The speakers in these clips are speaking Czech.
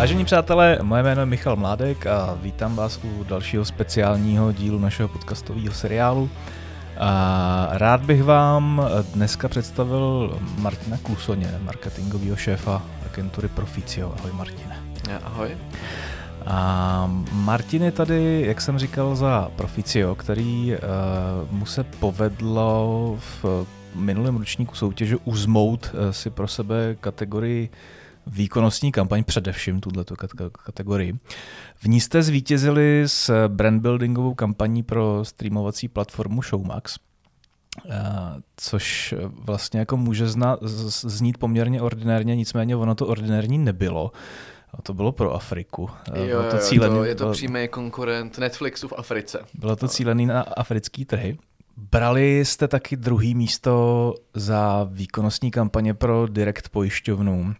Vážení přátelé, moje jméno je Michal Mládek a vítám vás u dalšího speciálního dílu našeho podcastového seriálu. A rád bych vám dneska představil Martina Klusoně, marketingového šéfa agentury Proficio. Ahoj Martine. Ahoj. A Martin je tady, jak jsem říkal, za Proficio, který uh, mu se povedlo v minulém ročníku soutěže uzmout uh, si pro sebe kategorii výkonnostní kampaň, především tuto kategorii. V ní jste zvítězili s brandbuildingovou kampaní pro streamovací platformu Showmax, eh, což vlastně jako může znát, znít poměrně ordinárně, nicméně ono to ordinární nebylo. A to bylo pro Afriku. Jo, bylo to, cílený, to je to přímý konkurent Netflixu v Africe. Bylo to cílený na africký trhy. Brali jste taky druhý místo za výkonnostní kampaně pro direkt pojišťovnu.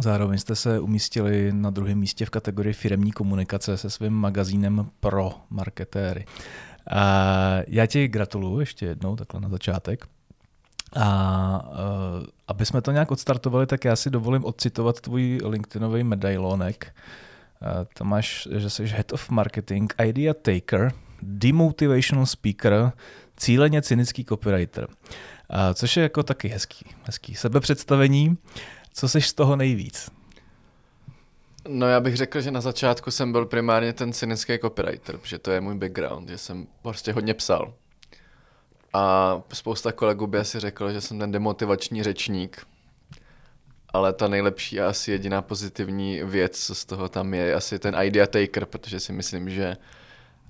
Zároveň jste se umístili na druhém místě v kategorii firemní komunikace se svým magazínem pro marketéry. A já ti gratuluju ještě jednou, takhle na začátek. A uh, aby jsme to nějak odstartovali, tak já si dovolím odcitovat tvůj LinkedInový medailonek. Tam máš, že jsi Head of Marketing, Idea Taker, Demotivational Speaker, cíleně cynický copywriter. Uh, což je jako taky hezký, hezký sebepředstavení. Co seš z toho nejvíc? No já bych řekl, že na začátku jsem byl primárně ten cynický copywriter, protože to je můj background, že jsem prostě hodně psal. A spousta kolegů by asi řekl, že jsem ten demotivační řečník, ale ta nejlepší a asi jediná pozitivní věc, co z toho tam je, je asi ten idea taker, protože si myslím, že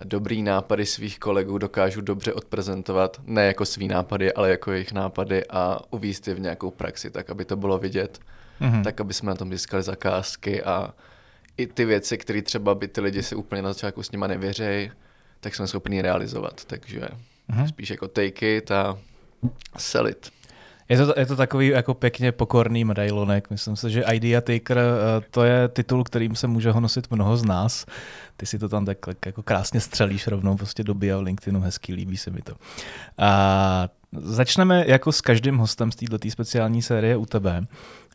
dobrý nápady svých kolegů dokážu dobře odprezentovat, ne jako svý nápady, ale jako jejich nápady a uvíst je v nějakou praxi, tak aby to bylo vidět, mm-hmm. tak aby jsme na tom získali zakázky a i ty věci, které třeba by ty lidi si úplně na začátku s nima nevěřejí, tak jsme schopni realizovat. Takže mm-hmm. spíš jako take it a sell it. Je to, je to takový jako pěkně pokorný medailonek. Myslím si, že Idea Taker eh, to je titul, kterým se může honosit mnoho z nás. Ty si to tam tak jako krásně střelíš rovnou prostě do bio LinkedInu, hezký, líbí se mi to. A začneme jako s každým hostem z této speciální série u tebe.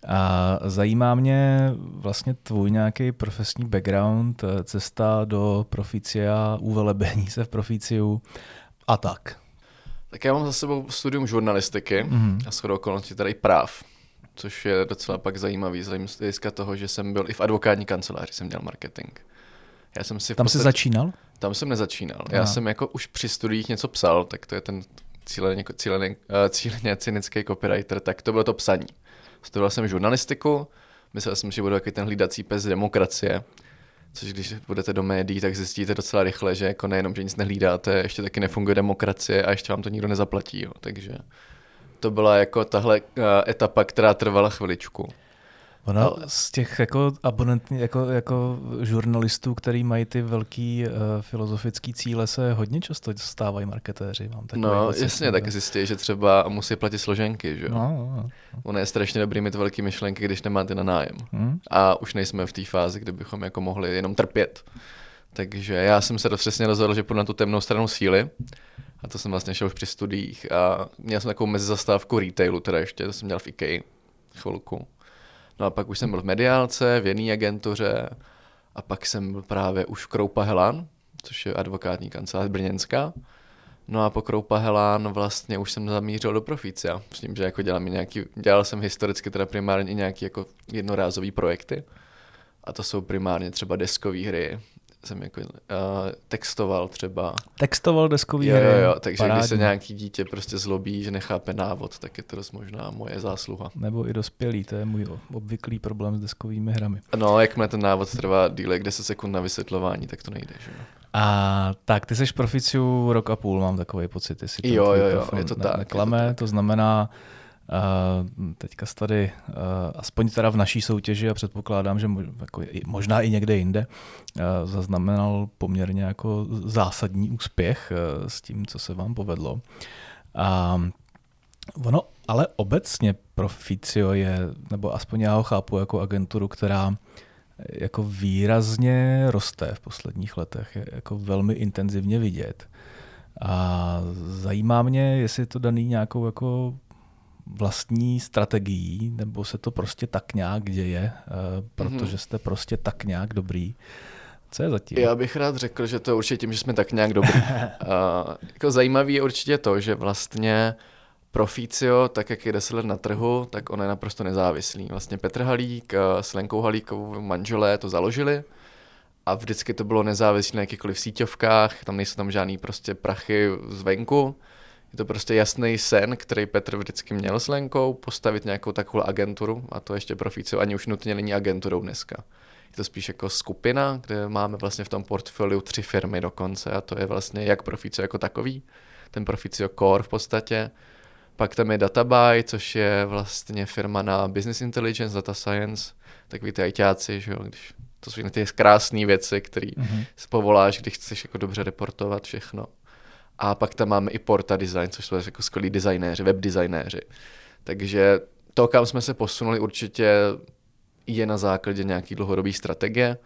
A zajímá mě vlastně tvůj nějaký profesní background, eh, cesta do proficia, uvelebení se v proficiu a tak. Tak já mám za sebou studium žurnalistiky mm-hmm. a shodou okolností tady práv, což je docela pak zajímavý, z hlediska toho, že jsem byl i v advokátní kanceláři, jsem dělal marketing. Já jsem si tam jsi začínal? Tam jsem nezačínal. Aha. Já jsem jako už při studiích něco psal, tak to je ten cíleně, cíleně, uh, cíleně cynický copywriter, tak to bylo to psaní. Studoval jsem žurnalistiku, myslel jsem, že budu takový ten hlídací pes demokracie, což když budete do médií, tak zjistíte docela rychle, že jako nejenom, že nic nehlídáte, ještě taky nefunguje demokracie a ještě vám to nikdo nezaplatí. Jo. Takže to byla jako tahle uh, etapa, která trvala chviličku. Ono ale... z těch jako abonentní, jako, jako žurnalistů, který mají ty velký uh, filozofický cíle, se hodně často stávají marketéři. Mám no jasně, tak zjistí, že třeba musí platit složenky, že jo? No, no, no. Ono je strašně dobrý mít velký myšlenky, když nemáte na nájem. Hmm. A už nejsme v té fázi, kde bychom jako mohli jenom trpět. Takže já jsem se přesně rozhodl, že půjdu na tu temnou stranu síly. A to jsem vlastně šel už při studiích. A měl jsem takovou mezizastávku retailu, teda ještě, to jsem měl v IKEA chvilku. No a pak už jsem byl v mediálce, v jiné agentuře a pak jsem byl právě už v Kroupa Helan, což je advokátní kancelář Brněnská. No a po Kroupa Helan vlastně už jsem zamířil do Proficia. S tím, že jako dělám nějaký, dělal jsem historicky teda primárně i nějaký jako jednorázový projekty. A to jsou primárně třeba deskové hry, jsem jako uh, textoval třeba. Textoval deskový jo, jo, jo, takže parádně. když se nějaký dítě prostě zlobí, že nechápe návod, tak je to dost možná moje zásluha. Nebo i dospělý, to je můj obvyklý problém s deskovými hrami. No, jakmile ten návod trvá díle 10 sekund na vysvětlování, tak to nejde, že A tak, ty jsi proficiu rok a půl, mám takový pocit, jestli jo, jo, jo, je to ne, tak. Neklame, je to, tak. to znamená, Uh, teďka tady, uh, aspoň teda v naší soutěži a předpokládám, že jako možná i někde jinde, zaznamenal poměrně jako zásadní úspěch s tím, co se vám povedlo. A ono ale obecně Proficio je, nebo aspoň já ho chápu jako agenturu, která jako výrazně roste v posledních letech, je jako velmi intenzivně vidět. A zajímá mě, jestli to daný nějakou jako vlastní strategií, nebo se to prostě tak nějak děje, eh, protože jste prostě tak nějak dobrý? Co je zatím? Já bych rád řekl, že to je určitě tím, že jsme tak nějak dobrý. uh, jako zajímavý je určitě to, že vlastně Proficio, tak jak je 10 let na trhu, tak on je naprosto nezávislý. Vlastně Petr Halík s Lenkou Halíkovou manželé to založili a vždycky to bylo nezávislé na jakýchkoliv síťovkách, tam nejsou tam žádný prostě prachy zvenku. Je to prostě jasný sen, který Petr vždycky měl s Lenkou, postavit nějakou takovou agenturu a to ještě Proficio ani už nutně není agenturou dneska. Je to spíš jako skupina, kde máme vlastně v tom portfoliu tři firmy dokonce a to je vlastně jak Proficio jako takový, ten Proficio Core v podstatě, pak tam je Databuy, což je vlastně firma na business intelligence, data science, takový ty ajťáci, že jo, když to jsou ty krásné věci, které mm-hmm. povoláš, když chceš jako dobře reportovat všechno. A pak tam máme i Porta Design, což jsou jako skvělí designéři, web designéři. Takže to, kam jsme se posunuli, určitě je na základě nějaký dlouhodobý strategie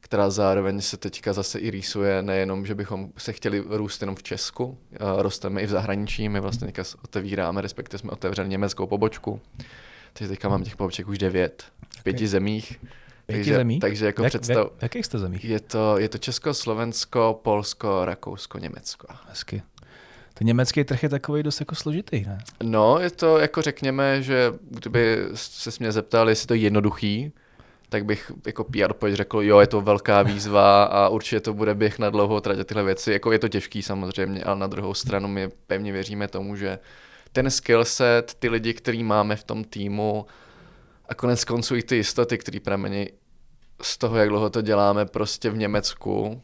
která zároveň se teďka zase i rýsuje nejenom, že bychom se chtěli růst jenom v Česku, rosteme i v zahraničí, my vlastně teďka otevíráme, respektive jsme otevřeli německou pobočku, takže teďka mám těch poboček už devět v pěti okay. zemích. Pěti takže, zemí? Takže jako jak, představ... V jakých jste zemích? Je to, je to Česko, Slovensko, Polsko, Rakousko, Německo. Hezky. Ten německý trh je takový dost jako složitý, ne? No, je to jako řekněme, že kdyby se mě zeptali, jestli to je jednoduchý, tak bych jako PR pojď řekl, jo, je to velká výzva a určitě to bude běh na dlouhou trať tyhle věci. Jako je to těžký samozřejmě, ale na druhou stranu my pevně věříme tomu, že ten skill set, ty lidi, který máme v tom týmu a konec konců i ty jistoty, které pramení z toho, jak dlouho to děláme prostě v Německu,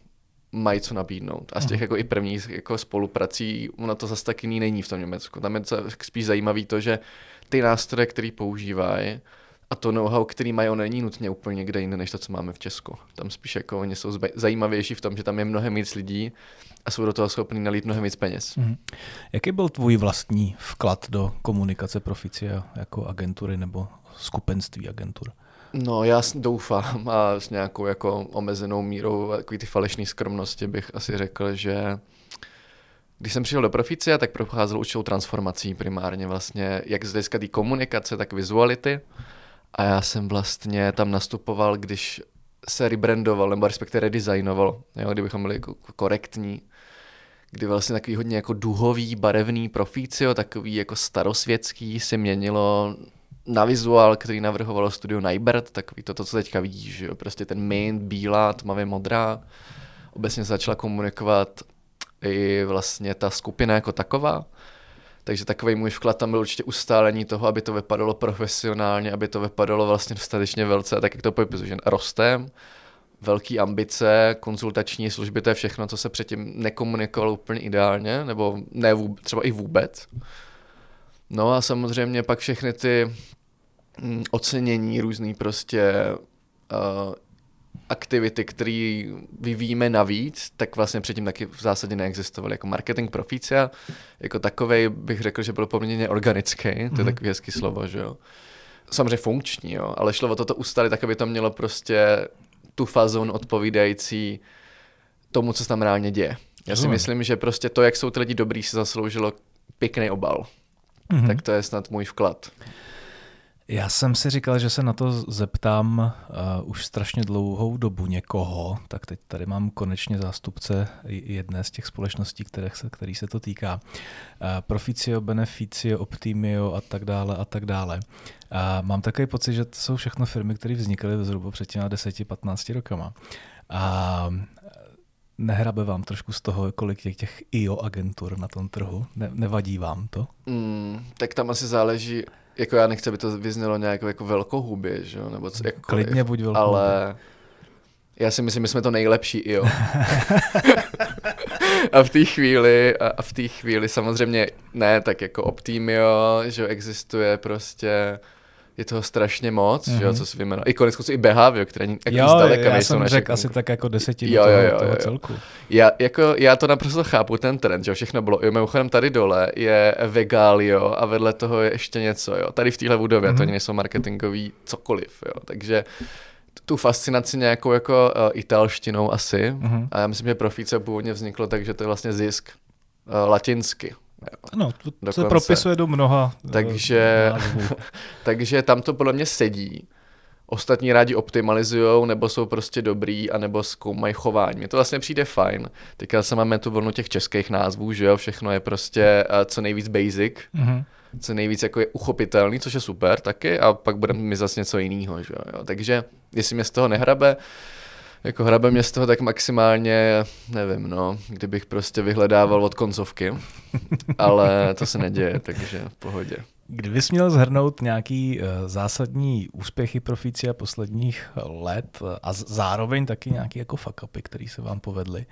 mají co nabídnout. A z těch mhm. jako i prvních jako spoluprací, ono to zase tak jiný není v tom Německu. Tam je spíš zajímavý to, že ty nástroje, které používají, a to know-how, který mají, on není nutně úplně někde jinde, než to, co máme v Česku. Tam spíš jako oni jsou zajímavější v tom, že tam je mnohem víc lidí a jsou do toho schopní nalít mnohem víc peněz. Mm. Jaký byl tvůj vlastní vklad do komunikace Proficia jako agentury nebo skupenství agentur? No, já doufám a s nějakou jako omezenou mírou takový ty falešné skromnosti bych asi řekl, že když jsem přišel do Proficia, tak procházel určitou transformací primárně vlastně, jak z hlediska té komunikace, tak vizuality. A já jsem vlastně tam nastupoval, když se rebrandoval, nebo respektive redesignoval, jo, kdybychom byli jako korektní, kdy vlastně takový hodně jako duhový, barevný profício, takový jako starosvětský si měnilo na vizuál, který navrhovalo studio Nybert, takový to, to co teďka vidíš, jo, prostě ten main bílá, tmavě modrá. Obecně začala komunikovat i vlastně ta skupina jako taková. Takže takový můj vklad tam byl určitě ustálení toho, aby to vypadalo profesionálně, aby to vypadalo vlastně dostatečně velce, tak jak to popisuju, že rostem, velký ambice, konzultační služby, to je všechno, co se předtím nekomunikovalo úplně ideálně, nebo ne vůbec, třeba i vůbec. No a samozřejmě pak všechny ty mm, ocenění různý prostě uh, aktivity, které vyvíjíme navíc, tak vlastně předtím taky v zásadě neexistovaly. Jako marketing profícia, jako takový bych řekl, že byl poměrně organický, to je mm-hmm. takový hezký slovo, že jo. Samozřejmě funkční, jo, ale šlo o toto ustali tak, aby to mělo prostě tu fazon odpovídající tomu, co se tam reálně děje. Já si myslím, že prostě to, jak jsou ty lidi dobrý, si zasloužilo pěkný obal. Mm-hmm. Tak to je snad můj vklad. Já jsem si říkal, že se na to zeptám uh, už strašně dlouhou dobu někoho, tak teď tady mám konečně zástupce jedné z těch společností, kterých se, který se to týká. Uh, Proficio, Beneficio, Optimio a tak dále a tak dále. Uh, mám takový pocit, že to jsou všechno firmy, které vznikly zhruba před těmi 10-15 rokama. A nehrabe vám trošku z toho, kolik těch, těch IO agentur na tom trhu? Ne, nevadí vám to? Mm, tak tam asi záleží, jako já nechci, aby to vyznělo nějak jako velkohubě, že jo, nebo co, jako Klidně buď velkohubě. Ale já si myslím, že jsme to nejlepší, jo. a v té chvíli, a v té chvíli samozřejmě ne, tak jako Optimio, že existuje prostě je toho strašně moc, mm-hmm. že jo, mhm. co si vyjmenoval. I konec i Behavio, které ani jo, zdaleka já jsem řekl asi tak jako desetinu jo, jo, jo, toho, jo. celku. Já, jako, já to naprosto chápu, ten trend, že všechno bylo. Jo, mimochodem tady dole je Vegalio a vedle toho je ještě něco, jo. Tady v téhle budově, mm-hmm. to ani nejsou marketingový cokoliv, jo. Takže tu fascinaci nějakou jako uh, italštinou asi. Mm-hmm. A já myslím, že Profice původně vzniklo tak, že to je vlastně zisk uh, latinsky. No, to dokonce. se propisuje do mnoha eh, takže, takže tam to podle mě sedí. Ostatní rádi optimalizují, nebo jsou prostě dobrý, anebo zkoumají chování. Mně to vlastně přijde fajn. Teďka se máme tu vlnu těch českých názvů, že jo, všechno je prostě uh, co nejvíc basic. Mm-hmm co nejvíc jako je uchopitelný, což je super taky, a pak budeme mi zase něco jiného. Že jo? Takže jestli mě z toho nehrabe, jako hrabe mě z toho tak maximálně, nevím, no, kdybych prostě vyhledával od koncovky, ale to se neděje, takže v pohodě. Kdybys měl zhrnout nějaký uh, zásadní úspěchy Proficia posledních let a zároveň taky nějaký jako fuck upy, který se vám povedly,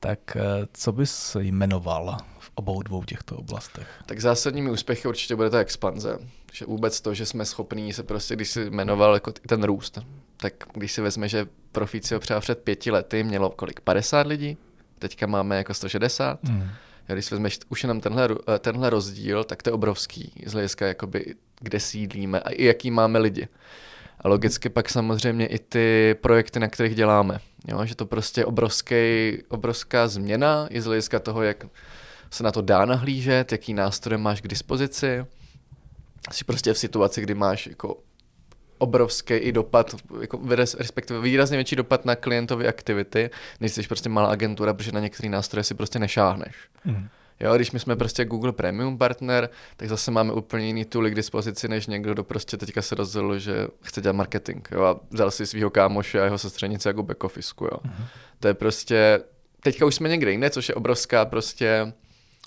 tak uh, co bys jmenoval v obou dvou těchto oblastech? Tak zásadními úspěchy určitě bude ta expanze. Že vůbec to, že jsme schopní se prostě, když si jmenoval jako ten růst, tak když si vezme, že Proficio třeba před pěti lety mělo kolik, 50 lidí, teďka máme jako 160, hmm. A když si vezmeš už jenom tenhle, eh, tenhle rozdíl, tak to je obrovský z hlediska, jakoby, kde sídlíme a i jaký máme lidi. A logicky pak samozřejmě i ty projekty, na kterých děláme. Jo? Že to prostě obrovský, obrovská změna i z hlediska toho, jak se na to dá nahlížet, jaký nástroje máš k dispozici. Jsi prostě v situaci, kdy máš jako obrovský i dopad, jako respektive výrazně větší dopad na klientové aktivity, než jsi prostě malá agentura, protože na některé nástroje si prostě nešáhneš. Mm. Jo, když my jsme prostě Google Premium partner, tak zase máme úplně jiný tooly k dispozici, než někdo, kdo prostě teďka se rozhodl, že chce dělat marketing. Jo, a vzal si svého kámoše a jeho sestřenice jako back office, jo. Mm-hmm. To je prostě, teďka už jsme někde jinde, což je obrovská prostě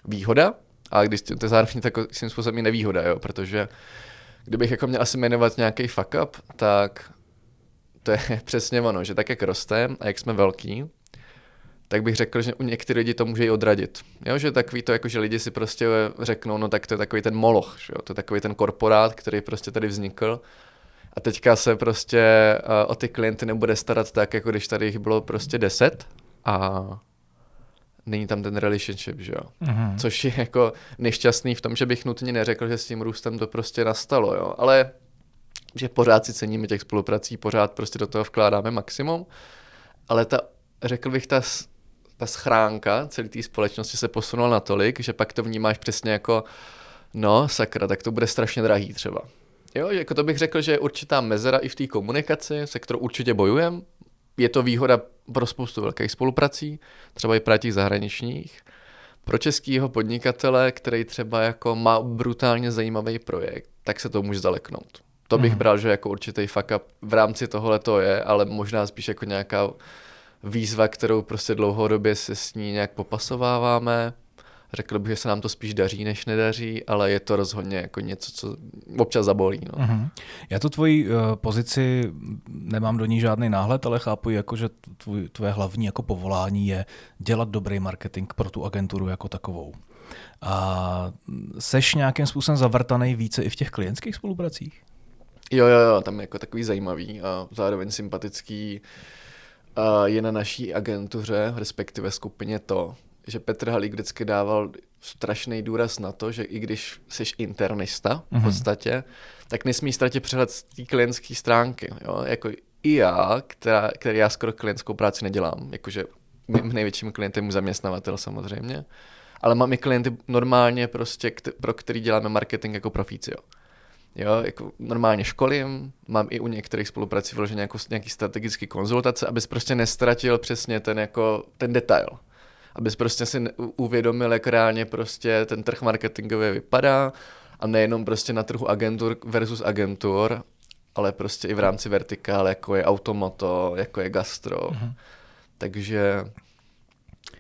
výhoda, a když to je zároveň takovým způsobem i nevýhoda, jo, protože kdybych jako měl asi jmenovat nějaký fuck up, tak to je přesně ono, že tak jak rostem a jak jsme velký, tak bych řekl, že u některých lidí to může i odradit. Jo, že takový to, jako že lidi si prostě řeknou, no tak to je takový ten moloch, že jo? to je takový ten korporát, který prostě tady vznikl a teďka se prostě uh, o ty klienty nebude starat tak, jako když tady jich bylo prostě deset a není tam ten relationship, že jo. Mm-hmm. Což je jako nešťastný v tom, že bych nutně neřekl, že s tím růstem to prostě nastalo, jo. Ale že pořád si ceníme těch spoluprací, pořád prostě do toho vkládáme maximum, ale ta, řekl bych, ta ta schránka celé té společnosti se posunula natolik, že pak to vnímáš přesně jako, no sakra, tak to bude strašně drahý třeba. Jo, jako to bych řekl, že je určitá mezera i v té komunikaci, se kterou určitě bojujem. Je to výhoda pro spoustu velkých spoluprací, třeba i pro těch zahraničních. Pro českého podnikatele, který třeba jako má brutálně zajímavý projekt, tak se to může zaleknout. To bych mm. bral, že jako určitý fuck up v rámci tohle to je, ale možná spíš jako nějaká výzva, kterou prostě dlouhodobě se s ní nějak popasováváme. Řekl bych, že se nám to spíš daří, než nedaří, ale je to rozhodně jako něco, co občas zabolí. No. Uh-huh. Já tu tvoji uh, pozici nemám do ní žádný náhled, ale chápu, jako, že tvůj, tvoje hlavní jako povolání je dělat dobrý marketing pro tu agenturu jako takovou. A seš nějakým způsobem zavrtaný více i v těch klientských spolupracích? Jo, jo, jo, tam je jako takový zajímavý a zároveň sympatický uh, je na naší agentuře, respektive skupině to, že Petr Halík vždycky dával strašný důraz na to, že i když jsi internista v mhm. podstatě, mm-hmm. tak nesmí ztratit přehled z té klientské stránky. Jo? Jako i já, která, který já skoro klientskou práci nedělám, jakože mým největším klientem je zaměstnavatel samozřejmě, ale mám i klienty normálně prostě, pro který děláme marketing jako profício. Jo, jako normálně školím, mám i u některých spoluprací vyloženě jako nějaký strategický konzultace, abys prostě nestratil přesně ten jako ten detail. Abys prostě si uvědomil, jak reálně prostě ten trh marketingový vypadá a nejenom prostě na trhu agentur versus agentur, ale prostě i v rámci vertikál, jako je automoto, jako je gastro. Mm-hmm. Takže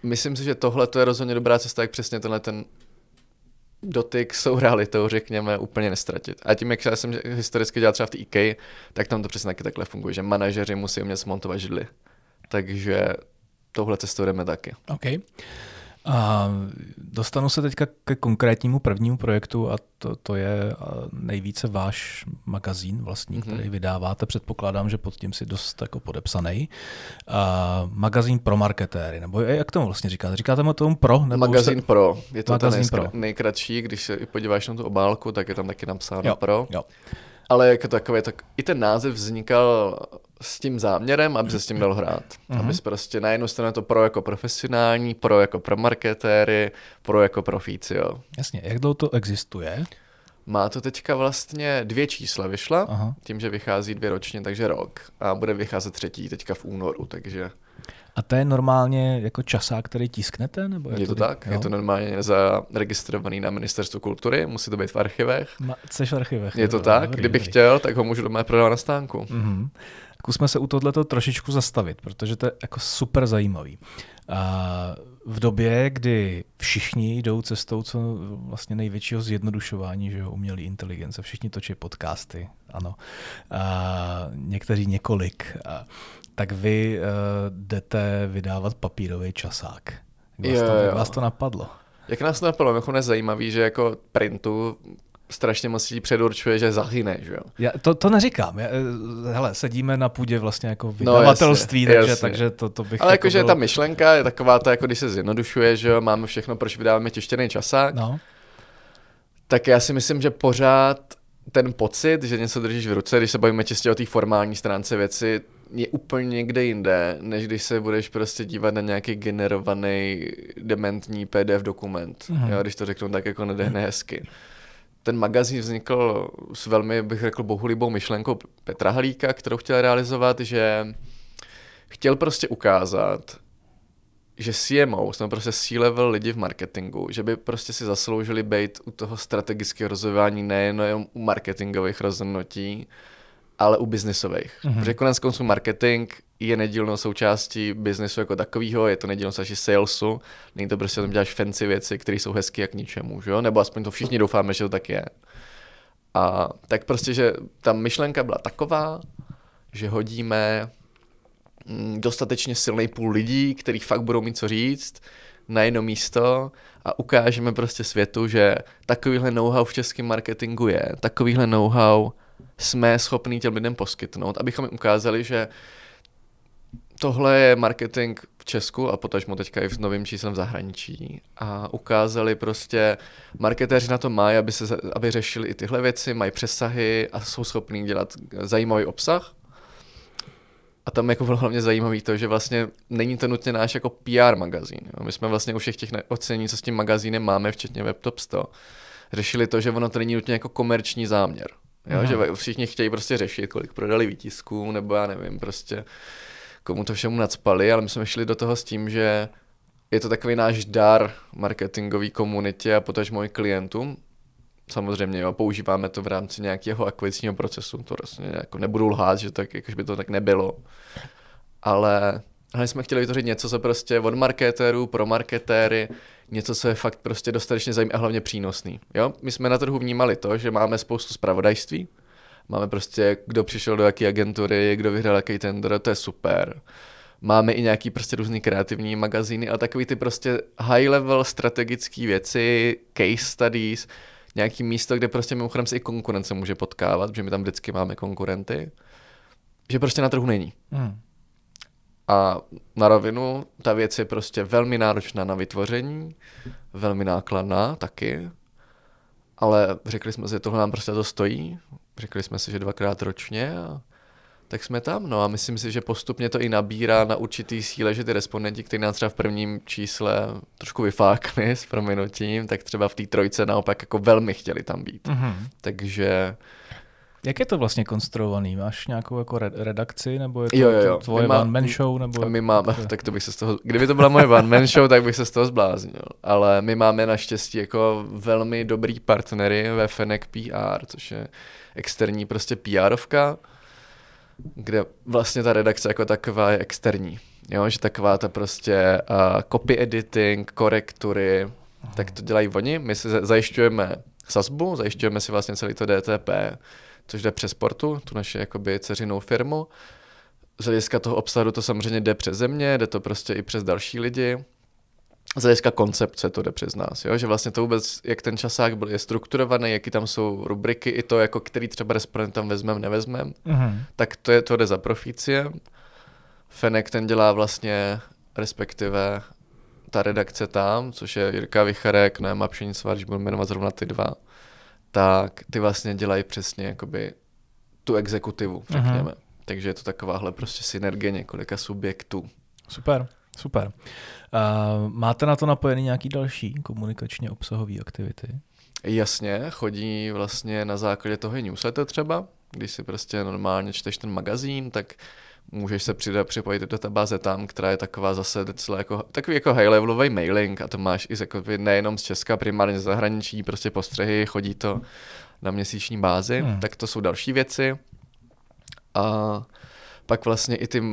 myslím si, že tohle je rozhodně dobrá cesta, jak přesně tenhle ten dotyk s tou realitou, řekněme, úplně nestratit. A tím, jak já jsem historicky dělal třeba v IK, tak tam to přesně taky takhle funguje, že manažeři musí umět smontovat židly. Takže touhle cestou jdeme taky. Okay. A dostanu se teďka ke konkrétnímu prvnímu projektu a to, to je nejvíce váš magazín vlastní, mm-hmm. který vydáváte. Předpokládám, že pod tím si dost jako podepsaný. A magazín pro marketéry, nebo jak tomu vlastně říkáte? Říkáte mu tomu pro? Nebo magazín jste... pro. Je to magazín ten nejskra- pro. nejkratší, když se podíváš na tu obálku, tak je tam taky napsáno jo, pro. Jo. Ale jako takové, tak i ten název vznikal s tím záměrem, aby se s tím dal hrát. Mm-hmm. Aby prostě na jednu stranu to pro jako profesionální, pro jako pro marketéry, pro jako profíci, jo. Jasně, jak dlouho to existuje? Má to teďka vlastně dvě čísla vyšla, Aha. tím, že vychází dvě ročně, takže rok. A bude vycházet třetí teďka v únoru, takže... A to je normálně jako časák, který tisknete? Nebo je, je to, to tak, jo? je to normálně zaregistrovaný na ministerstvu kultury, musí to být v archivech. Ma, jsi v archivech. Je to jo, tak, dobrý, kdybych dobrý. chtěl, tak ho můžu doma prodávat na stánku. Mm-hmm. Zkusme se u tohleto trošičku zastavit, protože to je jako super zajímavý. A v době, kdy všichni jdou cestou co vlastně největšího zjednodušování, že jo, umělý inteligence, všichni točí podcasty, ano, a někteří několik, a, tak vy uh, jdete vydávat papírový časák. Jak vás, to, jak vás to napadlo? Jak nás to napadlo? Jako nezajímavý, že jako printu strašně moc lidí předurčuje, že zahyne, že jo? Já to, to neříkám. Já, eh, hele, sedíme na půdě vlastně jako vydavatelství, no, jasně, takže, jasně. takže to, to bych Ale jako jakože bylo... ta myšlenka je taková ta, jako když se zjednodušuje, že jo, máme všechno, proč vydáváme tištěný časák, no. tak já si myslím, že pořád ten pocit, že něco držíš v ruce, když se bavíme čistě o té formální stránce věci, je úplně někde jinde, než když se budeš prostě dívat na nějaký generovaný dementní PDF dokument, mm. jo, když to řeknu tak jako nedehne hezky ten magazín vznikl s velmi, bych řekl, bohulibou myšlenkou Petra Halíka, kterou chtěl realizovat, že chtěl prostě ukázat, že CMO, jsme prostě C-level lidi v marketingu, že by prostě si zasloužili být u toho strategického rozhodování nejen u marketingových rozhodnutí, ale u biznisových. Mm-hmm. Protože konec konců marketing je nedílnou součástí biznesu jako takového, je to nedílnou součástí salesu, není to prostě, tam děláš fancy věci, které jsou hezky jak ničemu, že jo? nebo aspoň to všichni doufáme, že to tak je. A tak prostě, že ta myšlenka byla taková, že hodíme mm, dostatečně silný půl lidí, který fakt budou mít co říct, na jedno místo a ukážeme prostě světu, že takovýhle know-how v českém marketingu je, takovýhle know-how jsme schopni těm lidem poskytnout, abychom jim ukázali, že tohle je marketing v Česku a potažmo teďka i s novým číslem v zahraničí a ukázali prostě, marketéři na to mají, aby, se, aby řešili i tyhle věci, mají přesahy a jsou schopní dělat zajímavý obsah. A tam jako bylo hlavně zajímavé to, že vlastně není to nutně náš jako PR magazín. Jo. My jsme vlastně u všech těch ocení, co s tím magazínem máme, včetně WebTop 100, řešili to, že ono to není nutně jako komerční záměr. Jo, že všichni chtějí prostě řešit, kolik prodali výtisků, nebo já nevím, prostě komu to všemu nadspali, ale my jsme šli do toho s tím, že je to takový náš dar marketingový komunitě a potaž moji klientům. Samozřejmě, jo, používáme to v rámci nějakého akvizního procesu, to vlastně jako nebudu lhát, že tak, jakož by to tak nebylo. Ale ale jsme chtěli vytvořit něco, co prostě od marketérů pro marketéry, něco, co je fakt prostě dostatečně zajímavé a hlavně přínosný. Jo? My jsme na trhu vnímali to, že máme spoustu zpravodajství, máme prostě, kdo přišel do jaké agentury, kdo vyhrál jaký tender, to je super. Máme i nějaký prostě různý kreativní magazíny, ale takový ty prostě high level strategické věci, case studies, nějaký místo, kde prostě mimochodem se i konkurence může potkávat, protože my tam vždycky máme konkurenty, že prostě na trhu není. Hmm. A na rovinu, ta věc je prostě velmi náročná na vytvoření, velmi nákladná taky, ale řekli jsme si, že tohle nám prostě to stojí. Řekli jsme si, že dvakrát ročně a tak jsme tam. No a myslím si, že postupně to i nabírá na určitý síle, že ty respondenti, kteří nás třeba v prvním čísle trošku vyfákli s prominutím, tak třeba v té trojce naopak jako velmi chtěli tam být. Mm-hmm. Takže jak je to vlastně konstruovaný? Máš nějakou jako redakci, nebo je to, jo, jo, jo. tvoje má, one man show? Nebo my máme, to... tak to bych se z toho, kdyby to byla moje one man show, tak bych se z toho zbláznil. Ale my máme naštěstí jako velmi dobrý partnery ve Fennec PR, což je externí prostě PRovka, kde vlastně ta redakce jako taková je externí. Jo, že taková ta prostě uh, copy editing, korektury, Aha. tak to dělají oni. My si zajišťujeme sazbu, zajišťujeme si vlastně celý to DTP, což jde přes Portu, tu naši jakoby ceřinou firmu. Z hlediska toho obsahu to samozřejmě jde přes země, jde to prostě i přes další lidi. Z hlediska koncepce to jde přes nás, jo? že vlastně to vůbec, jak ten časák byl, je strukturovaný, jaký tam jsou rubriky, i to, jako který třeba respondent tam vezmem, nevezmem, mm-hmm. tak to, je, to jde za profíciem. Fenek ten dělá vlastně, respektive ta redakce tam, což je Jirka Vicharek, Noema Pšenicová, když budu jmenovat zrovna ty dva, tak ty vlastně dělají přesně jakoby tu exekutivu, řekněme. Uh-huh. Takže je to takováhle prostě synergie několika subjektů. Super, super. Uh, máte na to napojený nějaký další komunikačně obsahové aktivity? Jasně, chodí vlastně na základě toho newsletter třeba, když si prostě normálně čteš ten magazín, tak můžeš se přidat, připojit do databáze tam, která je taková zase docela jako, takový jako high-levelový mailing a to máš i jako nejenom z Česka, primárně z zahraničí, prostě postřehy, chodí to na měsíční bázi, hmm. tak to jsou další věci. A pak vlastně i ty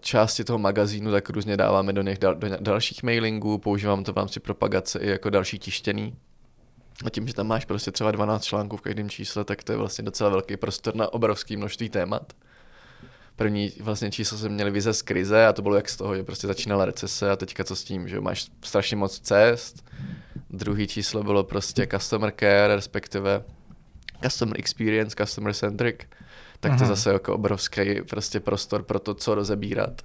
části toho magazínu tak různě dáváme do něch do dalších mailingů, používám to v rámci propagace i jako další tištěný. A tím, že tam máš prostě třeba 12 článků v každém čísle, tak to je vlastně docela velký prostor na obrovský množství témat. První vlastně číslo jsme měli vize z krize a to bylo jak z toho, že prostě začínala recese a teďka co s tím, že máš strašně moc cest. Druhý číslo bylo prostě customer care, respektive customer experience, customer centric. Tak to Aha. zase jako obrovský prostě prostor pro to, co rozebírat.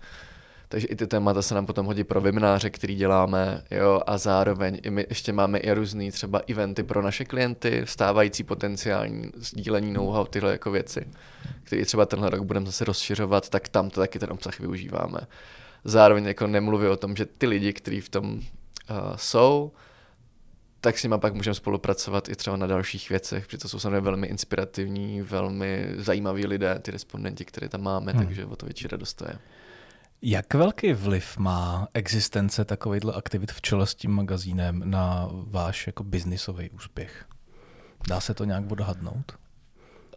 Takže i ty témata se nám potom hodí pro webináře, který děláme, jo, a zároveň i my ještě máme i různý třeba eventy pro naše klienty, stávající potenciální sdílení know-how, tyhle jako věci, které třeba tenhle rok budeme zase rozšiřovat, tak tam to taky ten obsah využíváme. Zároveň jako nemluví o tom, že ty lidi, kteří v tom uh, jsou, tak s nimi pak můžeme spolupracovat i třeba na dalších věcech, protože to jsou samozřejmě velmi inspirativní, velmi zajímaví lidé, ty respondenti, které tam máme, hmm. takže o to větší radost to je. Jak velký vliv má existence takovýchto aktivit v čele s tím magazínem na váš jako biznisový úspěch? Dá se to nějak odhadnout?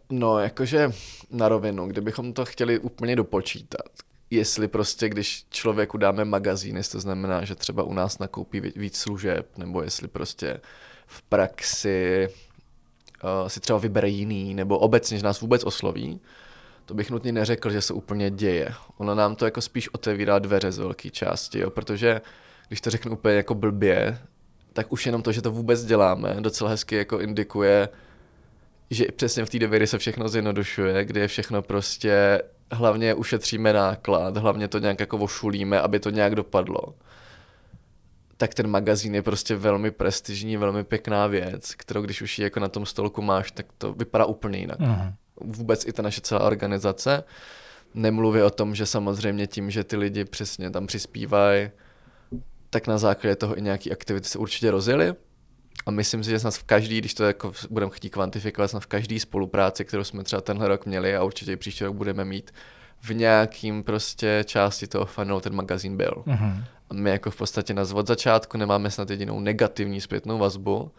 No, jakože na rovinu, kdybychom to chtěli úplně dopočítat, jestli prostě, když člověku dáme magazíny, to znamená, že třeba u nás nakoupí víc služeb, nebo jestli prostě v praxi uh, si třeba vybere jiný, nebo obecně, že nás vůbec osloví, to bych nutně neřekl, že se úplně děje. Ono nám to jako spíš otevírá dveře z velké části, jo, protože když to řeknu úplně jako blbě, tak už jenom to, že to vůbec děláme, docela hezky jako indikuje, že přesně v té době, kdy se všechno zjednodušuje, kdy je všechno prostě, hlavně ušetříme náklad, hlavně to nějak jako ošulíme, aby to nějak dopadlo, tak ten magazín je prostě velmi prestižní, velmi pěkná věc, kterou když už ji jako na tom stolku máš, tak to vypadá úplně jinak. Uh-huh vůbec i ta naše celá organizace. Nemluví o tom, že samozřejmě tím, že ty lidi přesně tam přispívají, tak na základě toho i nějaké aktivity se určitě rozjeli. A myslím si, že snad v každý, když to jako budeme chtít kvantifikovat, snad v každé spolupráci, kterou jsme třeba tenhle rok měli a určitě i příští rok budeme mít, v nějakým prostě části toho funnelu ten magazín byl. Uh-huh. A my jako v podstatě nás od začátku nemáme snad jedinou negativní zpětnou vazbu,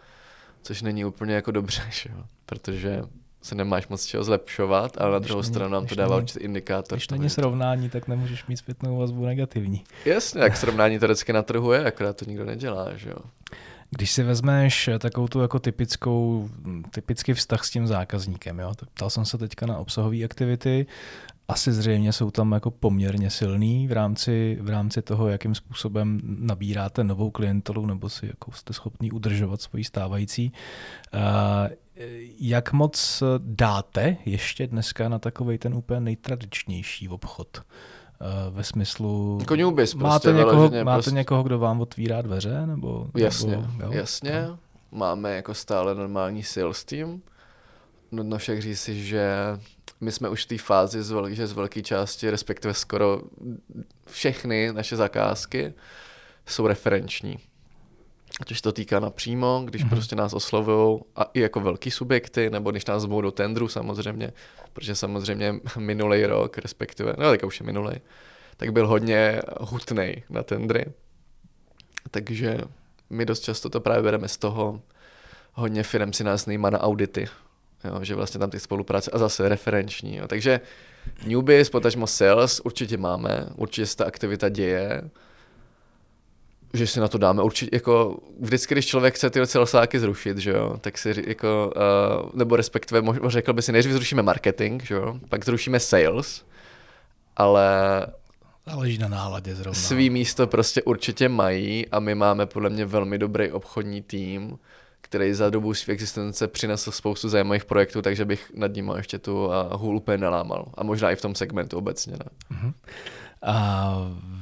což není úplně jako dobře, že jo? protože se nemáš moc čeho zlepšovat, ale na druhou není, stranu nám to dává určitý indikátor. Když není srovnání, tak nemůžeš mít zpětnou vazbu negativní. Jasně, jak srovnání to vždycky na trhu je, akorát to nikdo nedělá, že jo. Když si vezmeš takovou tu jako typickou, typický vztah s tím zákazníkem, jo, ptal jsem se teďka na obsahové aktivity, asi zřejmě jsou tam jako poměrně silný v rámci, v rámci toho, jakým způsobem nabíráte novou klientelu nebo si jako jste schopný udržovat svoji stávající. Jak moc dáte ještě dneska na takový ten úplně nejtradičnější obchod? Eh, ve smyslu... Jako newbies máte, prostě, někoho, máte prostě... někoho, kdo vám otvírá dveře? Nebo, jasně, nebo, jo? jasně. No. Máme jako stále normální sales team. Nutno však říci, že my jsme už v té fázi, že z velké části, respektive skoro všechny naše zakázky jsou referenční ať už to týká napřímo, když mm-hmm. prostě nás oslovují a i jako velký subjekty, nebo když nás zvou do tendru samozřejmě, protože samozřejmě minulý rok, respektive, no tak už je minulý, tak byl hodně hutný na tendry. Takže my dost často to právě bereme z toho, hodně firm si nás nejma na audity, jo, že vlastně tam ty spolupráce a zase referenční. Jo. Takže newbies, potažmo sales určitě máme, určitě se ta aktivita děje, že si na to dáme určitě, jako vždycky, když člověk chce ty celosáky zrušit, že jo, tak si jako, uh, nebo respektive možná řekl by si, nejdřív zrušíme marketing, že jo, pak zrušíme sales, ale Záleží na náladě zrovna. Svý místo prostě určitě mají a my máme podle mě velmi dobrý obchodní tým, který za dobu své existence přinesl spoustu zajímavých projektů, takže bych nad ním ještě tu hůl úplně nelámal. A možná i v tom segmentu obecně. Ne? Uh-huh. A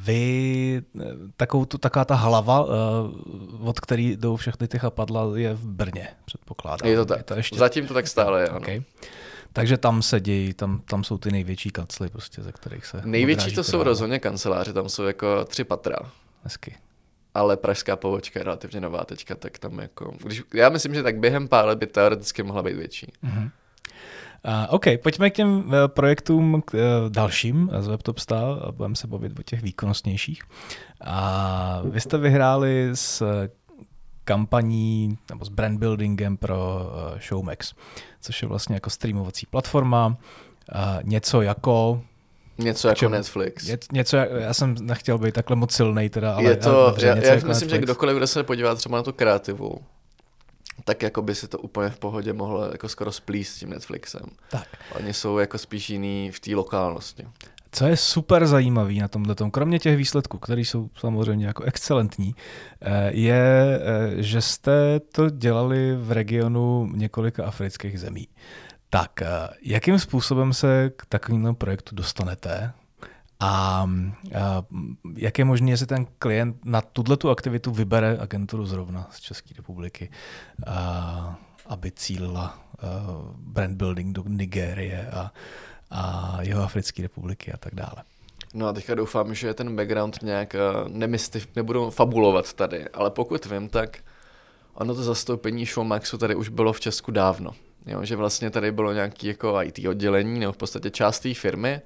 vy, takovou tu, taková ta hlava, uh, od který jdou všechny ty chapadla, je v Brně, předpokládám. Je to tak. Je to ještě... Zatím to tak stále je, ano. Okay. Takže tam sedí, tam, tam jsou ty největší kancly, prostě, ze kterých se... Největší to jsou rozhodně kanceláře, tam jsou jako tři patra. Hezky. Ale pražská pobočka je relativně nová teďka, tak tam jako... Když, já myslím, že tak během pár let by teoreticky mohla být větší. Mm-hmm. Uh, OK, pojďme k těm uh, projektům k, uh, dalším z WebTopStar a budeme se bavit o těch výkonnostnějších. A vy jste vyhráli s kampaní nebo s brand buildingem pro uh, Showmax, což je vlastně jako streamovací platforma, něco jako Něco jako čem, Netflix. Je, něco, já jsem nechtěl být takhle moc silný, teda, ale je to, dobře, já, já jako myslím, Netflix. že kdokoliv, kdo se podívá třeba na tu kreativu, tak jako by si to úplně v pohodě mohlo jako skoro splíst s tím Netflixem. Tak. Oni jsou jako spíš jiný v té lokálnosti. Co je super zajímavý na tomhle, kromě těch výsledků, které jsou samozřejmě jako excelentní, eh, je, eh, že jste to dělali v regionu několika afrických zemí. Tak, eh, jakým způsobem se k takovému projektu dostanete? A, a jak je možné, že ten klient na tuhle tu aktivitu vybere agenturu zrovna z České republiky, a, aby cílila brand building do Nigérie a, a jeho Africké republiky a tak dále. No a teďka doufám, že ten background nějak nemystiv, nebudu fabulovat tady, ale pokud vím, tak ono to zastoupení Showmaxu tady už bylo v Česku dávno. Jo, že vlastně tady bylo nějaký jako IT oddělení, nebo v podstatě část té firmy,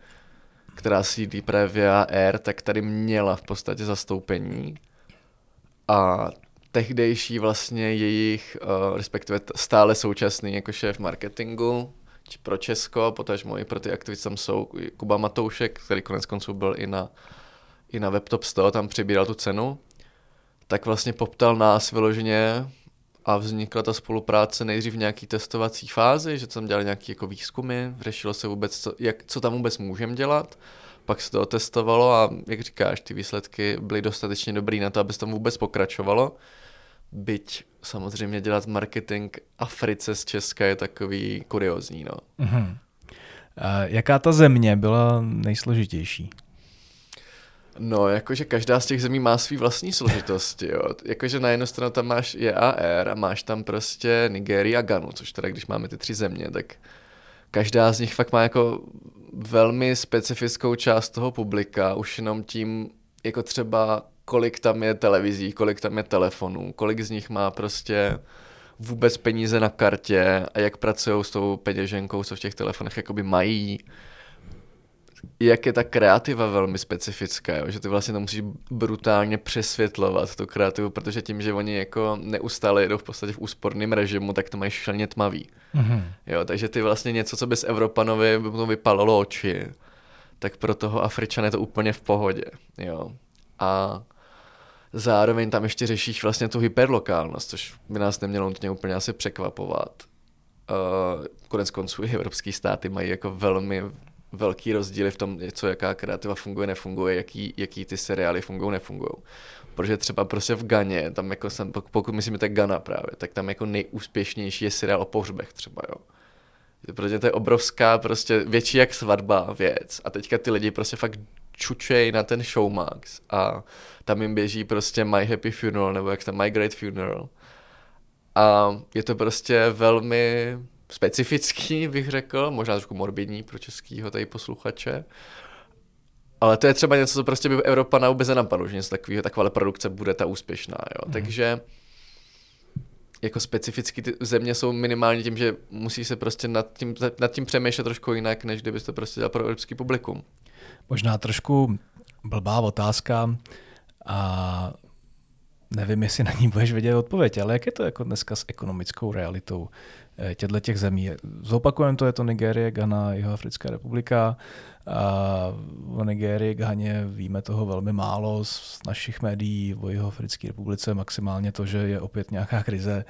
která sídlí právě Air, tak tady měla v podstatě zastoupení. A tehdejší vlastně jejich, uh, respektive stále současný jako šéf marketingu pro Česko, potažmo i pro ty aktivity tam jsou Kuba Matoušek, který konec konců byl i na, i na WebTop 100, tam přibíral tu cenu, tak vlastně poptal nás vyloženě a vznikla ta spolupráce nejdřív v nějaký testovací fázi, že tam dělali nějaké jako výzkumy, řešilo se vůbec, co, jak, co tam vůbec můžeme dělat, pak se to otestovalo a jak říkáš, ty výsledky byly dostatečně dobrý na to, aby se tam vůbec pokračovalo. Byť samozřejmě dělat marketing Africe z Česka je takový kuriozní. No. Uh-huh. A jaká ta země byla nejsložitější? No, jakože každá z těch zemí má svý vlastní složitosti, jo. Jakože na jednu stranu tam máš JAR a máš tam prostě Nigerii a Ganu, což teda, když máme ty tři země, tak každá z nich fakt má jako velmi specifickou část toho publika, už jenom tím, jako třeba kolik tam je televizí, kolik tam je telefonů, kolik z nich má prostě vůbec peníze na kartě a jak pracují s tou peněženkou, co v těch telefonech jakoby mají jak je ta kreativa velmi specifická, jo? že ty vlastně to musíš brutálně přesvětlovat, tu kreativu, protože tím, že oni jako neustále jedou v podstatě v úsporném režimu, tak to mají šelně tmavý. Mm-hmm. Jo, takže ty vlastně něco, co by z Evropanovi by mu vypalalo oči, tak pro toho Afričana je to úplně v pohodě. Jo. A zároveň tam ještě řešíš vlastně tu hyperlokálnost, což by nás nemělo nutně úplně asi překvapovat. Uh, konec konců i evropské státy mají jako velmi velký rozdíly v tom, co jaká kreativa funguje, nefunguje, jaký, jaký ty seriály fungují, nefungují. Protože třeba prostě v Ganě, tam jako jsem, pokud myslím, že Gana právě, tak tam jako nejúspěšnější je seriál o pohřbech třeba, jo. Protože to je obrovská, prostě větší jak svatba věc. A teďka ty lidi prostě fakt čučej na ten Showmax a tam jim běží prostě My Happy Funeral nebo jak tam My Great Funeral. A je to prostě velmi specifický, bych řekl, možná trošku morbidní pro českýho tady posluchače. Ale to je třeba něco, co prostě by Evropa na vůbec nenapadlo, že něco takového, taková produkce bude ta úspěšná. Jo. Mm. Takže jako specificky ty země jsou minimálně tím, že musí se prostě nad tím, nad tím přemýšlet trošku jinak, než kdybyste prostě dělal pro evropský publikum. Možná trošku blbá otázka a nevím, jestli na ní budeš vědět odpověď, ale jak je to jako dneska s ekonomickou realitou těchto těch zemí. Zopakujeme to, je to Nigérie, Ghana, Jihoafrická republika. A o Nigérii, Ghaně víme toho velmi málo z našich médií, o Jihoafrické republice maximálně to, že je opět nějaká krize.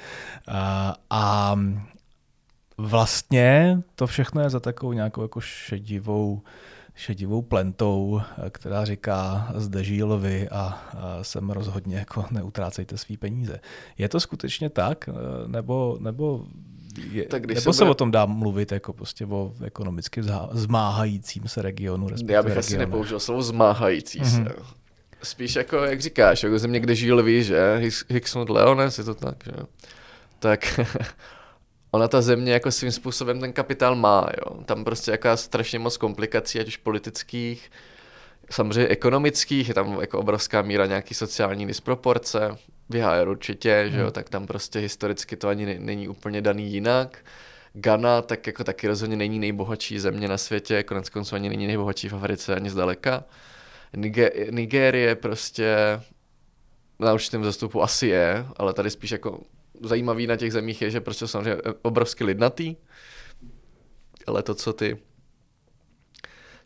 A, a vlastně to všechno je za takovou nějakou jako šedivou šedivou plentou, která říká, zde lvy a, sem rozhodně jako neutrácejte svý peníze. Je to skutečně tak? Nebo, nebo je, tak když nebo se, bude... o tom dá mluvit jako prostě o ekonomicky zmáhajícím se regionu? Já bych regionu. asi nepoužil slovo zmáhající mm-hmm. se. Spíš jako, jak říkáš, jako země, kde žijí lví, že? Hickson Leones, je to tak, že? Tak ona ta země jako svým způsobem ten kapitál má, jo. Tam prostě jaká strašně moc komplikací, ať už politických, samozřejmě ekonomických, je tam jako obrovská míra nějaký sociální disproporce, VHR určitě, hmm. že jo, hmm. tak tam prostě historicky to ani není úplně daný jinak. Ghana tak jako taky rozhodně není nejbohatší země na světě, konec konců ani není nejbohatší v Africe ani zdaleka. Niger- Nigérie prostě na určitém zastupu asi je, ale tady spíš jako zajímavý na těch zemích je, že prostě samozřejmě obrovsky lidnatý, ale to, co ty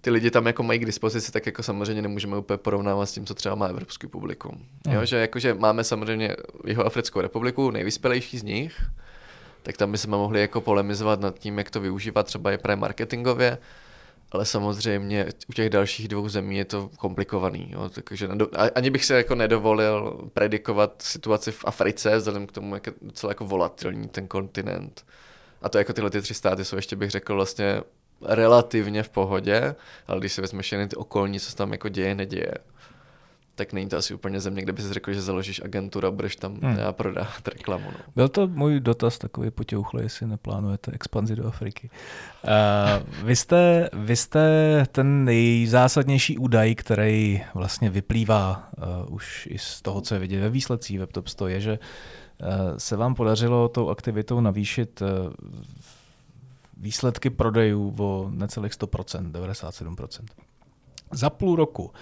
ty lidi tam jako mají k dispozici, tak jako samozřejmě nemůžeme úplně porovnávat s tím, co třeba má Evropský publikum. Mm. Jo, že jakože máme samozřejmě jeho Africkou republiku, nejvyspělejší z nich, tak tam bychom mohli jako polemizovat nad tím, jak to využívat třeba i právě marketingově, ale samozřejmě u těch dalších dvou zemí je to komplikovaný. Jo? Takže ani bych se jako nedovolil predikovat situaci v Africe, vzhledem k tomu, jak je docela jako volatilní ten kontinent. A to jako tyhle ty tři státy jsou ještě bych řekl vlastně relativně v pohodě, ale když si vezmeš jen ty okolní, co se tam jako děje, neděje, tak není to asi úplně země, kde bys řekl, že založíš agenturu a budeš tam hmm. prodávat reklamu. No. Byl to můj dotaz takový potěuchlý, jestli neplánujete expanzi do Afriky. Uh, vy, jste, vy jste ten nejzásadnější údaj, který vlastně vyplývá uh, už i z toho, co je vidět ve výsledcích WebTop 100, je, že uh, se vám podařilo tou aktivitou navýšit uh, výsledky prodejů o necelých 100%, 97%. Za půl roku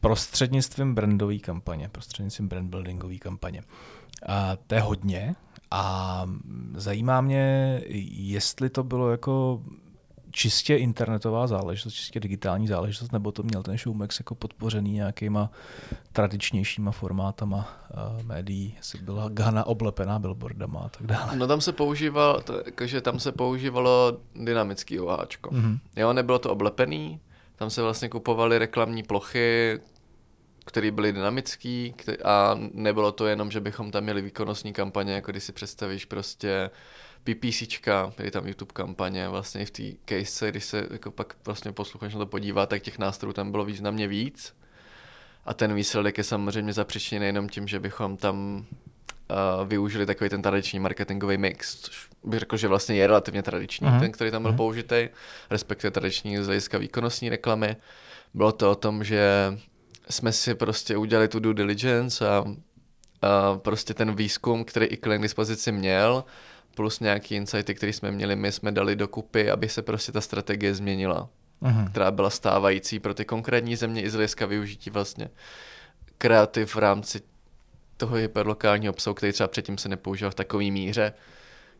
prostřednictvím brandové kampaně, prostřednictvím brandbuildingové kampaně. A to je hodně a zajímá mě, jestli to bylo jako čistě internetová záležitost, čistě digitální záležitost, nebo to měl ten Showmax jako podpořený nějakýma tradičnějšíma formátama uh, médií, jestli byla Ghana oblepená billboardama a tak dále. No tam se používal, takže tam se používalo dynamický OHčko. Mm-hmm. Jo, nebylo to oblepený, tam se vlastně kupovaly reklamní plochy, které byly dynamický a nebylo to jenom, že bychom tam měli výkonnostní kampaně, jako když si představíš prostě PPCčka, byly tam YouTube kampaně, vlastně i v té case, když se jako pak vlastně posluchač na to podívá, tak těch nástrojů tam bylo významně víc. A ten výsledek je samozřejmě zapříčiněný nejenom tím, že bychom tam uh, využili takový ten tradiční marketingový mix, což bych řekl, že vlastně je relativně tradiční, uh-huh. ten, který tam byl uh-huh. použitý, respektive tradiční z hlediska výkonnostní reklamy. Bylo to o tom, že jsme si prostě udělali tu due diligence a, a prostě ten výzkum, který i klient k dispozici měl, plus nějaký insighty, které jsme měli, my jsme dali dokupy, aby se prostě ta strategie změnila, uh-huh. která byla stávající pro ty konkrétní země i z hlediska využití vlastně kreativ v rámci toho hyperlokálního obsahu, který třeba předtím se nepoužíval v takové míře.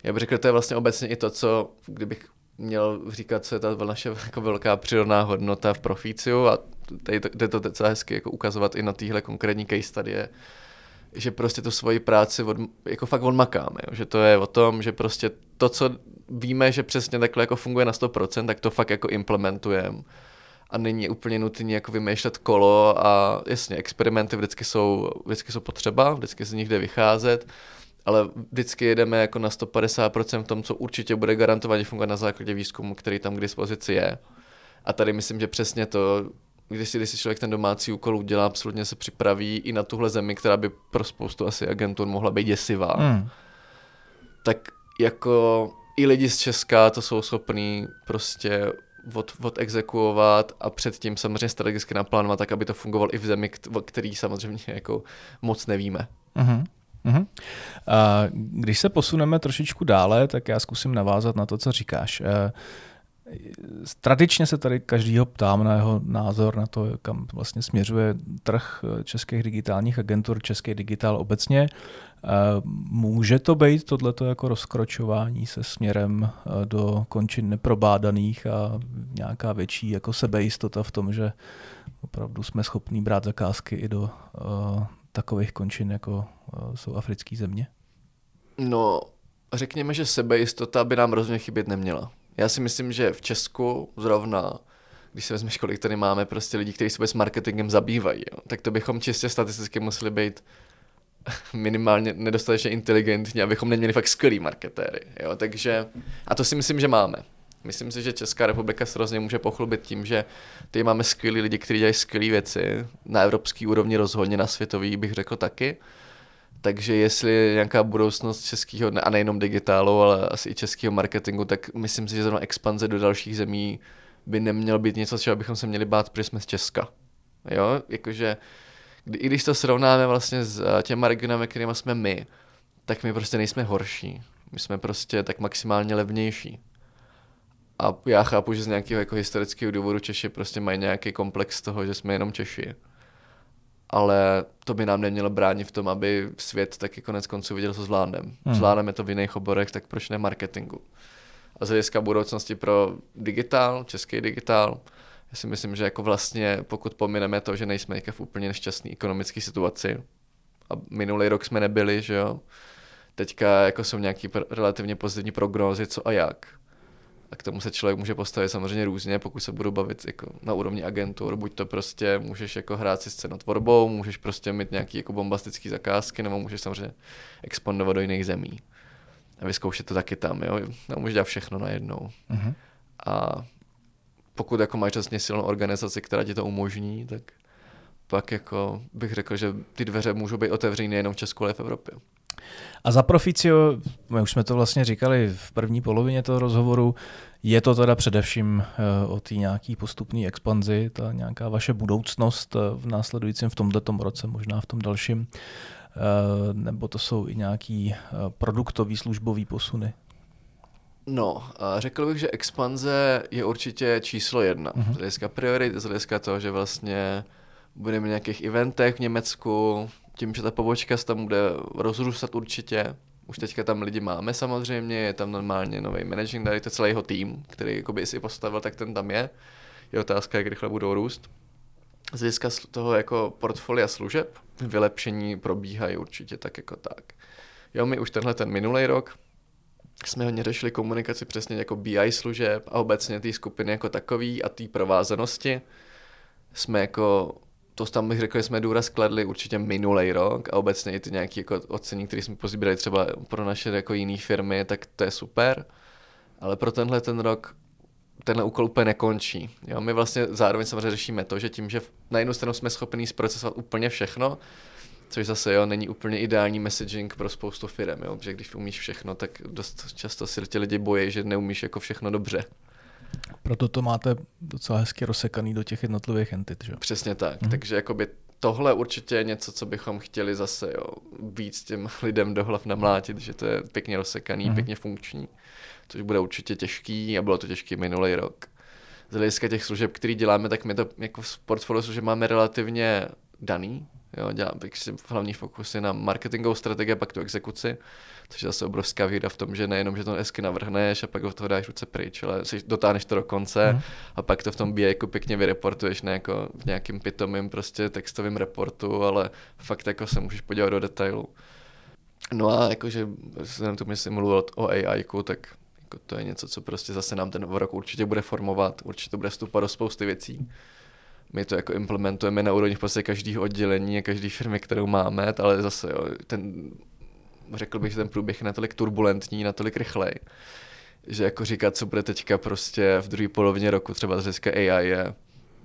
Já bych řekl, to je vlastně obecně i to, co, kdybych měl říkat, co je ta naše jako velká přirodná hodnota v Profíciu a tady to, jde to docela hezky jako ukazovat i na téhle konkrétní case studie, že prostě tu svoji práci od, jako fakt odmakáme, jo? že to je o tom, že prostě to, co víme, že přesně takhle jako funguje na 100%, tak to fakt jako implementujeme a není úplně nutné jako vymýšlet kolo a jasně, experimenty vždycky jsou, vždycky jsou potřeba, vždycky z nich jde vycházet, ale vždycky jedeme jako na 150% v tom, co určitě bude garantovaně fungovat na základě výzkumu, který tam k dispozici je. A tady myslím, že přesně to, když si, když si člověk ten domácí úkol udělá, absolutně se připraví i na tuhle zemi, která by pro spoustu asi agentur mohla být děsivá, hmm. tak jako i lidi z Česka to jsou schopní prostě od, od exekuovat a předtím samozřejmě strategicky naplánovat tak, aby to fungovalo i v zemi, který samozřejmě jako moc nevíme. Hmm. Uh-huh. A když se posuneme trošičku dále, tak já zkusím navázat na to, co říkáš. Tradičně se tady každýho ptám na jeho názor na to, kam vlastně směřuje trh českých digitálních agentur, český digitál obecně. Může to být tohleto jako rozkročování se směrem do končin neprobádaných a nějaká větší jako sebejistota v tom, že opravdu jsme schopní brát zakázky i do uh, takových končin, jako jsou africké země? No, řekněme, že sebejistota by nám rozhodně chybět neměla. Já si myslím, že v Česku zrovna, když se vezmeš, kolik tady máme prostě lidí, kteří se s marketingem zabývají, jo, tak to bychom čistě statisticky museli být minimálně nedostatečně inteligentní, abychom neměli fakt skvělý marketéry. Jo? Takže, a to si myslím, že máme. Myslím si, že Česká republika se rozhodně může pochlubit tím, že tady máme skvělí lidi, kteří dělají skvělé věci, na evropské úrovni rozhodně, na světový bych řekl taky. Takže jestli je nějaká budoucnost českého, a nejenom digitálu, ale asi i českého marketingu, tak myslím si, že zrovna expanze do dalších zemí by nemělo být něco, čeho bychom se měli bát, protože jsme z Česka. Jo, jakože kdy, i když to srovnáme vlastně s eh, těma regionami, kterými jsme my, tak my prostě nejsme horší. My jsme prostě tak maximálně levnější. A já chápu, že z nějakého jako historického důvodu Češi prostě mají nějaký komplex toho, že jsme jenom Češi. Ale to by nám nemělo bránit v tom, aby svět taky konec konců viděl, co zvládneme. Hmm. Zvládneme to v jiných oborech, tak proč ne marketingu? A z hlediska budoucnosti pro digitál, český digitál, já si myslím, že jako vlastně, pokud pomineme to, že nejsme v úplně nešťastné ekonomické situaci, a minulý rok jsme nebyli, že jo, teďka jako jsou nějaký pr- relativně pozitivní prognózy, co a jak. A k tomu se člověk může postavit samozřejmě různě, pokud se budu bavit jako na úrovni agentur, buď to prostě můžeš jako hrát si scenotvorbou, můžeš prostě mít nějaký jako bombastický zakázky, nebo můžeš samozřejmě expandovat do jiných zemí. A vyzkoušet to taky tam, jo. No, můžeš dělat všechno najednou. Uh-huh. A pokud jako máš vlastně silnou organizaci, která ti to umožní, tak pak jako bych řekl, že ty dveře můžou být otevřené nejenom v Česku, ale v Evropě. A za Proficio, my už jsme to vlastně říkali v první polovině toho rozhovoru, je to teda především eh, o té nějaký postupné expanzi, ta nějaká vaše budoucnost eh, v následujícím v tomto roce, možná v tom dalším, eh, nebo to jsou i nějaký produktový, službový posuny? No, řekl bych, že expanze je určitě číslo jedna. Uh-huh. Z hlediska priorit, z hlediska toho, že vlastně budeme v nějakých eventech v Německu, tím, že ta pobočka se tam bude rozrůstat určitě. Už teďka tam lidi máme samozřejmě, je tam normálně nový managing director, celý jeho tým, který jakoby si postavil, tak ten tam je. Je otázka, jak rychle budou růst. Z hlediska toho jako portfolia služeb, vylepšení probíhají určitě tak jako tak. Jo, my už tenhle ten minulý rok jsme hodně řešili komunikaci přesně jako BI služeb a obecně té skupiny jako takový a té provázanosti. Jsme jako to tam bych řekl, že jsme důraz kladli určitě minulý rok a obecně i ty nějaké jako ocení, které jsme pozbírali třeba pro naše jako jiné firmy, tak to je super. Ale pro tenhle ten rok tenhle úkol úplně nekončí. Jo, my vlastně zároveň samozřejmě řešíme to, že tím, že na jednu stranu jsme schopni zprocesovat úplně všechno, což zase jo, není úplně ideální messaging pro spoustu firm, jo, protože když umíš všechno, tak dost často si ti lidi bojí, že neumíš jako všechno dobře. Proto to máte docela hezky rozsekaný do těch jednotlivých entit, že? Přesně tak, mm. takže jakoby tohle určitě je něco, co bychom chtěli zase jo, víc těm lidem do hlav namlátit, že to je pěkně rozsekaný, mm. pěkně funkční, což bude určitě těžký a bylo to těžký minulý rok. Z hlediska těch služeb, které děláme, tak my to jako v portfoliu služeb máme relativně daný, Jo, dělám si hlavní fokusy na marketingovou strategii, pak tu exekuci, což je zase obrovská výhoda v tom, že nejenom, že to hezky navrhneš a pak ho toho dáš ruce pryč, ale si dotáhneš to do konce mm. a pak to v tom BI jako pěkně vyreportuješ, ne jako v nějakým pitomým prostě textovým reportu, ale fakt jako se můžeš podívat do detailu. No a jakože jsem tu myslím mluvil o AI, tak jako to je něco, co prostě zase nám ten rok určitě bude formovat, určitě bude vstupovat do spousty věcí my to jako implementujeme na úrovni v podstatě každého oddělení a každé firmy, kterou máme, ale zase jo, ten, řekl bych, že ten průběh je natolik turbulentní, natolik rychlej, že jako říkat, co bude teďka prostě v druhé polovině roku, třeba z AI je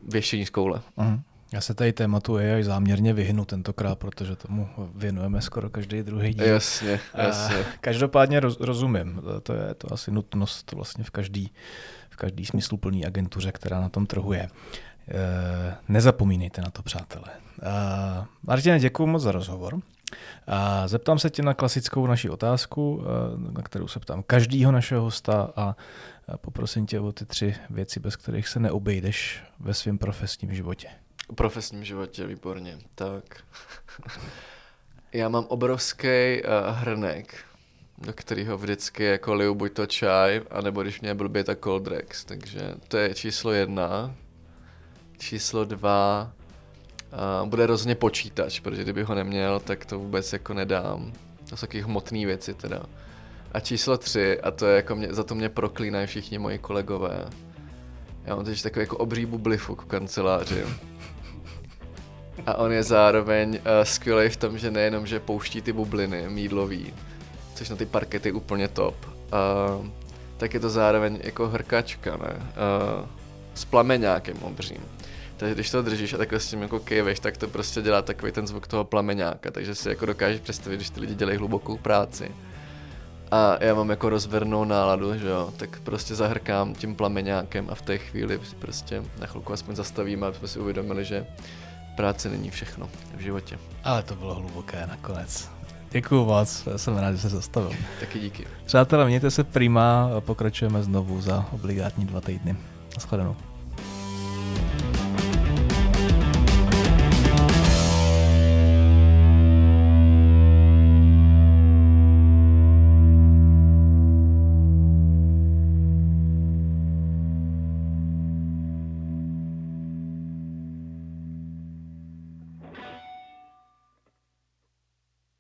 věšení z koule. Uh-huh. Já se tady tématu AI záměrně vyhnu tentokrát, protože tomu věnujeme skoro každý druhý díl. Jasně, jasně. A každopádně roz, rozumím, to je to asi nutnost vlastně v každý, v každý smysluplný agentuře, která na tom trhu je. Eh, nezapomínejte na to, přátelé. Uh, Martine, děkuji moc za rozhovor. A zeptám se tě na klasickou naši otázku, eh, na kterou se ptám každýho našeho hosta a poprosím tě o ty tři věci, bez kterých se neobejdeš ve svém profesním životě. V profesním životě, výborně. Tak. Já mám obrovský uh, hrnek, do kterého vždycky jako liju buď to čaj, anebo když mě blbě, tak cold drinks. Takže to je číslo jedna číslo dva uh, bude rozhodně počítač, protože kdyby ho neměl, tak to vůbec jako nedám. To jsou taky hmotné věci teda. A číslo tři, a to je jako mě, za to mě proklínají všichni moji kolegové. Já mám teď takový jako obří bublifuk v kanceláři. A on je zároveň uh, skvělý v tom, že nejenom, že pouští ty bubliny mídlový, což na ty parkety úplně top, uh, tak je to zároveň jako hrkačka, ne? Uh, s plameňákem obřím. Takže když to držíš a takhle s tím jako kejveš, tak to prostě dělá takový ten zvuk toho plameňáka, takže si jako dokážeš představit, když ty lidi dělají hlubokou práci. A já mám jako rozvernou náladu, že jo, tak prostě zahrkám tím plameňákem a v té chvíli prostě na chvilku aspoň zastavíme, aby jsme si uvědomili, že práce není všechno v životě. Ale to bylo hluboké nakonec. Děkuju moc, jsem rád, že se zastavil. Taky díky. Přátelé, mějte se prima, pokračujeme znovu za obligátní dva týdny. Naschledanou.